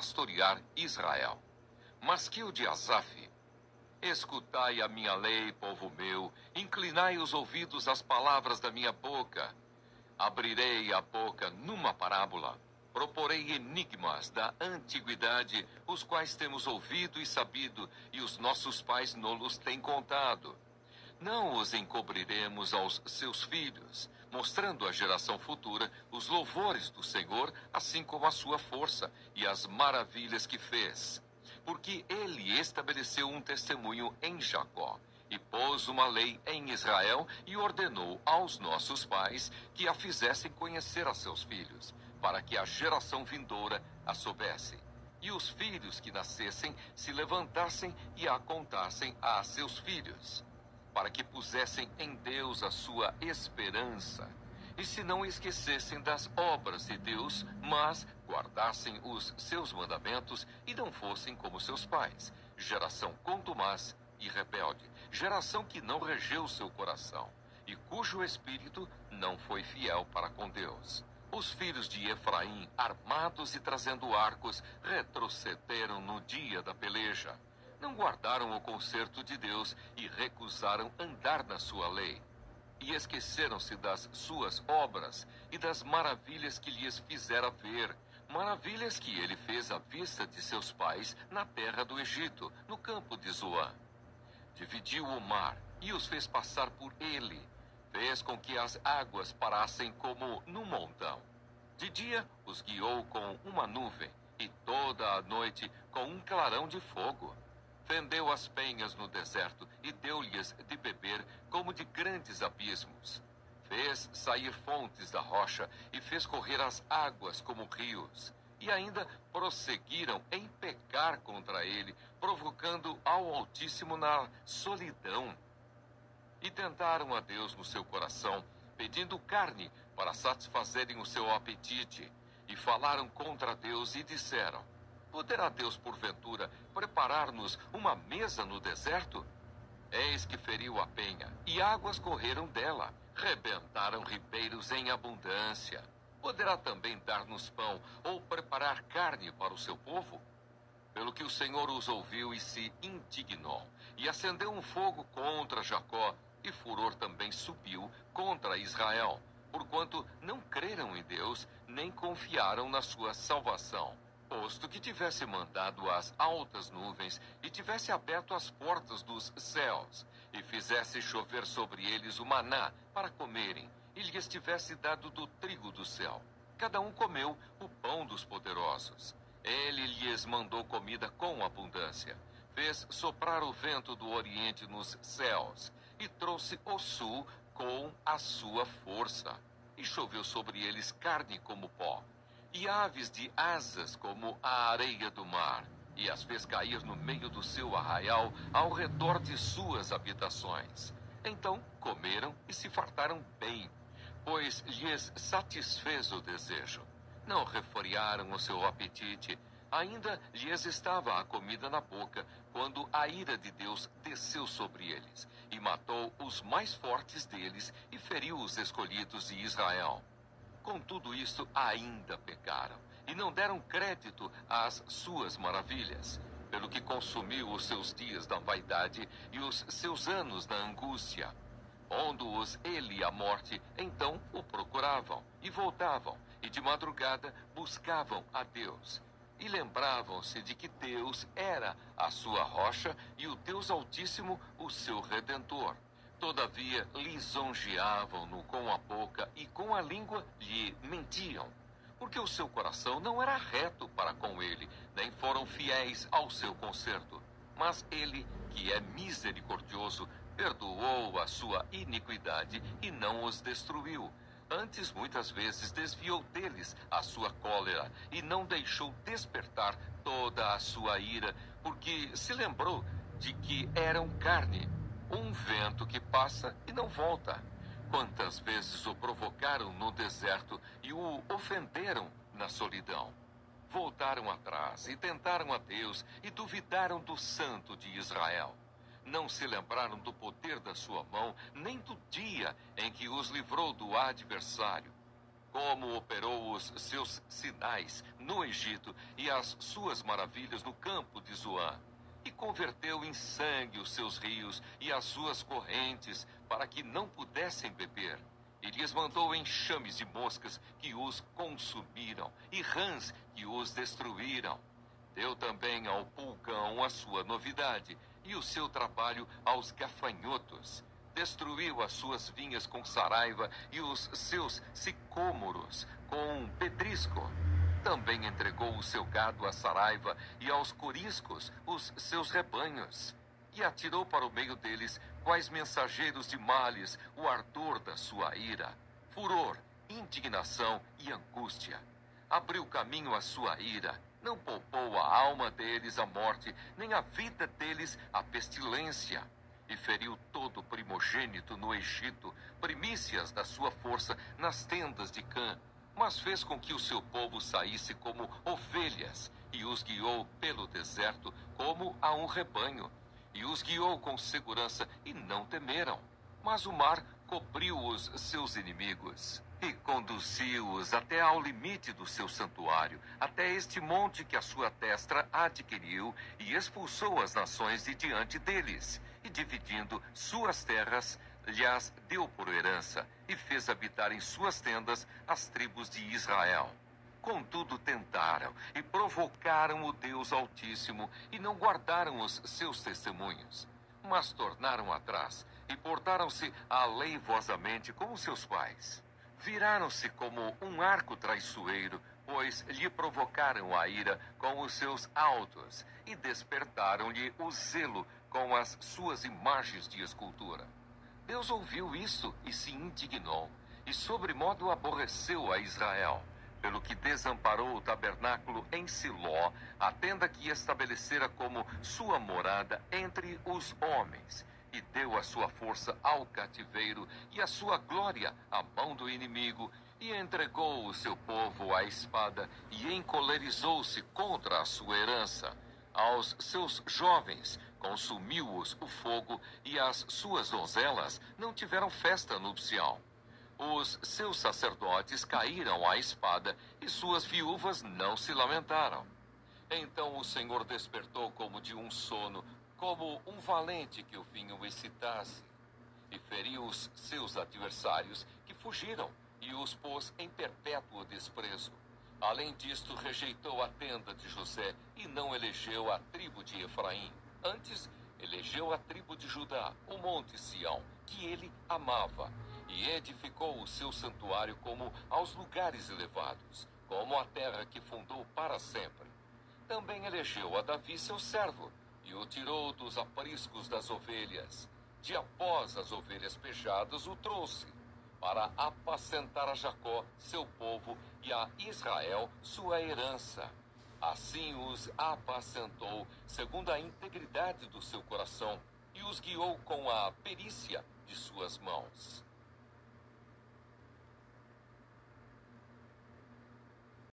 pastorear Israel. Mas que o de Asaf, escutai a minha lei, povo meu, inclinai os ouvidos às palavras da minha boca. Abrirei a boca numa parábola, proporei enigmas da antiguidade, os quais temos ouvido e sabido, e os nossos pais nos têm contado. Não os encobriremos aos seus filhos, mostrando à geração futura os louvores do Senhor, assim como a sua força e as maravilhas que fez. Porque ele estabeleceu um testemunho em Jacó e pôs uma lei em Israel e ordenou aos nossos pais que a fizessem conhecer a seus filhos, para que a geração vindoura a soubesse. E os filhos que nascessem se levantassem e a contassem a seus filhos para que pusessem em Deus a sua esperança, e se não esquecessem das obras de Deus, mas guardassem os seus mandamentos e não fossem como seus pais, geração contumaz e rebelde, geração que não regeu seu coração, e cujo espírito não foi fiel para com Deus. Os filhos de Efraim, armados e trazendo arcos, retrocederam no dia da peleja não guardaram o conserto de Deus e recusaram andar na sua lei. E esqueceram-se das suas obras e das maravilhas que lhes fizera ver, maravilhas que ele fez à vista de seus pais na terra do Egito, no campo de Zoã. Dividiu o mar e os fez passar por ele. Fez com que as águas parassem como num montão. De dia os guiou com uma nuvem e toda a noite com um clarão de fogo Fendeu as penhas no deserto e deu-lhes de beber como de grandes abismos. Fez sair fontes da rocha e fez correr as águas como rios. E ainda prosseguiram em pecar contra ele, provocando ao Altíssimo na solidão. E tentaram a Deus no seu coração, pedindo carne para satisfazerem o seu apetite. E falaram contra Deus e disseram: Poderá Deus, porventura, preparar-nos uma mesa no deserto? Eis que feriu a penha, e águas correram dela, rebentaram ribeiros em abundância. Poderá também dar-nos pão, ou preparar carne para o seu povo? Pelo que o Senhor os ouviu e se indignou, e acendeu um fogo contra Jacó, e furor também subiu contra Israel, porquanto não creram em Deus, nem confiaram na sua salvação posto que tivesse mandado as altas nuvens e tivesse aberto as portas dos céus, e fizesse chover sobre eles o maná para comerem, e lhes tivesse dado do trigo do céu. Cada um comeu o pão dos poderosos. Ele lhes mandou comida com abundância. Fez soprar o vento do oriente nos céus, e trouxe o sul com a sua força. E choveu sobre eles carne como pó e aves de asas como a areia do mar, e as fez cair no meio do seu arraial, ao redor de suas habitações. Então comeram e se fartaram bem, pois lhes satisfez o desejo. Não reforiaram o seu apetite, ainda lhes estava a comida na boca, quando a ira de Deus desceu sobre eles, e matou os mais fortes deles, e feriu os escolhidos de Israel. Com tudo isso, ainda pecaram e não deram crédito às suas maravilhas, pelo que consumiu os seus dias da vaidade e os seus anos da angústia. Pondo-os ele à morte, então o procuravam e voltavam, e de madrugada buscavam a Deus. E lembravam-se de que Deus era a sua rocha e o Deus Altíssimo o seu redentor Todavia, lisonjeavam-no com a boca e com a língua lhe mentiam, porque o seu coração não era reto para com ele, nem foram fiéis ao seu conserto. Mas ele, que é misericordioso, perdoou a sua iniquidade e não os destruiu. Antes, muitas vezes, desviou deles a sua cólera e não deixou despertar toda a sua ira, porque se lembrou de que eram carne um vento que passa e não volta. Quantas vezes o provocaram no deserto e o ofenderam na solidão? Voltaram atrás e tentaram a Deus e duvidaram do Santo de Israel. Não se lembraram do poder da sua mão, nem do dia em que os livrou do adversário. como operou os seus sinais no Egito e as suas maravilhas no campo de Zoan. E converteu em sangue os seus rios e as suas correntes, para que não pudessem beber. E lhes mandou enxames de moscas que os consumiram, e rãs que os destruíram. Deu também ao pulgão a sua novidade, e o seu trabalho aos gafanhotos destruiu as suas vinhas com saraiva e os seus sicômoros com pedrisco. Também entregou o seu gado à saraiva e aos coriscos os seus rebanhos. E atirou para o meio deles, quais mensageiros de males, o ardor da sua ira, furor, indignação e angústia. Abriu caminho à sua ira, não poupou a alma deles à morte, nem a vida deles à pestilência e feriu todo primogênito no Egito, primícias da sua força nas tendas de Cã, mas fez com que o seu povo saísse como ovelhas e os guiou pelo deserto como a um rebanho, e os guiou com segurança e não temeram. Mas o mar cobriu os seus inimigos e conduziu-os até ao limite do seu santuário, até este monte que a sua destra adquiriu, e expulsou as nações de diante deles e dividindo suas terras, lhes deu por herança, e fez habitar em suas tendas as tribos de Israel. Contudo, tentaram e provocaram o Deus Altíssimo e não guardaram os seus testemunhos, mas tornaram atrás e portaram-se aleivosamente como seus pais. Viraram-se como um arco traiçoeiro, pois lhe provocaram a ira com os seus altos e despertaram-lhe o zelo com as suas imagens de escultura. Deus ouviu isso e se indignou, e sobremodo aborreceu a Israel, pelo que desamparou o tabernáculo em Siló, a tenda que estabelecera como sua morada entre os homens, e deu a sua força ao cativeiro e a sua glória à mão do inimigo, e entregou o seu povo à espada, e encolerizou-se contra a sua herança. Aos seus jovens consumiu-os o fogo, e as suas donzelas não tiveram festa nupcial. Os seus sacerdotes caíram à espada, e suas viúvas não se lamentaram. Então o Senhor despertou como de um sono, como um valente que o vinho excitasse, e feriu os seus adversários, que fugiram, e os pôs em perpétuo desprezo. Além disto, rejeitou a tenda de José e não elegeu a tribo de Efraim. Antes, elegeu a tribo de Judá, o monte Sião, que ele amava, e edificou o seu santuário como aos lugares elevados, como a terra que fundou para sempre. Também elegeu a Davi seu servo, e o tirou dos apriscos das ovelhas. De após as ovelhas pejadas o trouxe, para apacentar a Jacó, seu povo, e a Israel, sua herança. Assim os apacentou, segundo a integridade do seu coração, e os guiou com a perícia de suas mãos.